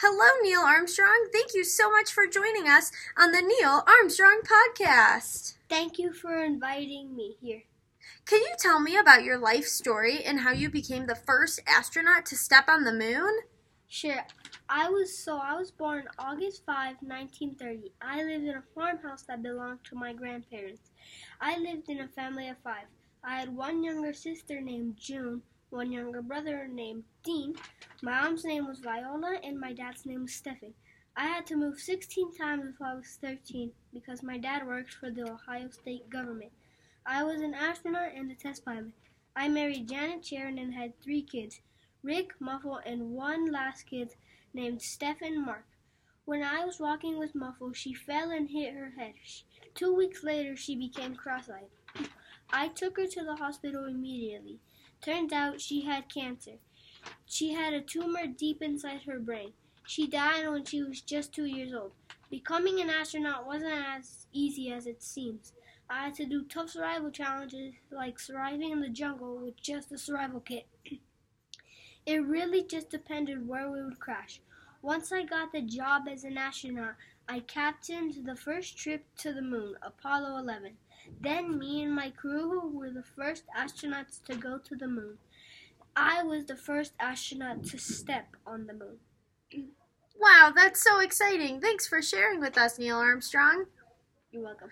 Hello, Neil Armstrong. Thank you so much for joining us on the Neil Armstrong podcast. Thank you for inviting me here. Can you tell me about your life story and how you became the first astronaut to step on the moon? Sure. I was so I was born August 5, 1930. I lived in a farmhouse that belonged to my grandparents. I lived in a family of 5. I had one younger sister named June, one younger brother named Dean. My mom's name was Viola and my dad's name was Stephen. I had to move 16 times before I was 13 because my dad worked for the Ohio State government. I was an astronaut and a test pilot. I married Janet Sharon and had three kids Rick, Muffie, and one last kid named Stephen Mark. When I was walking with Muffie, she fell and hit her head. Two weeks later, she became cross eyed. I took her to the hospital immediately. Turns out she had cancer. She had a tumor deep inside her brain. She died when she was just two years old. Becoming an astronaut wasn't as easy as it seems. I had to do tough survival challenges like surviving in the jungle with just a survival kit. it really just depended where we would crash. Once I got the job as an astronaut, I captained the first trip to the moon, Apollo 11. Then me and my crew were the first astronauts to go to the moon. I was the first astronaut to step on the moon. Wow, that's so exciting. Thanks for sharing with us, Neil Armstrong. You're welcome.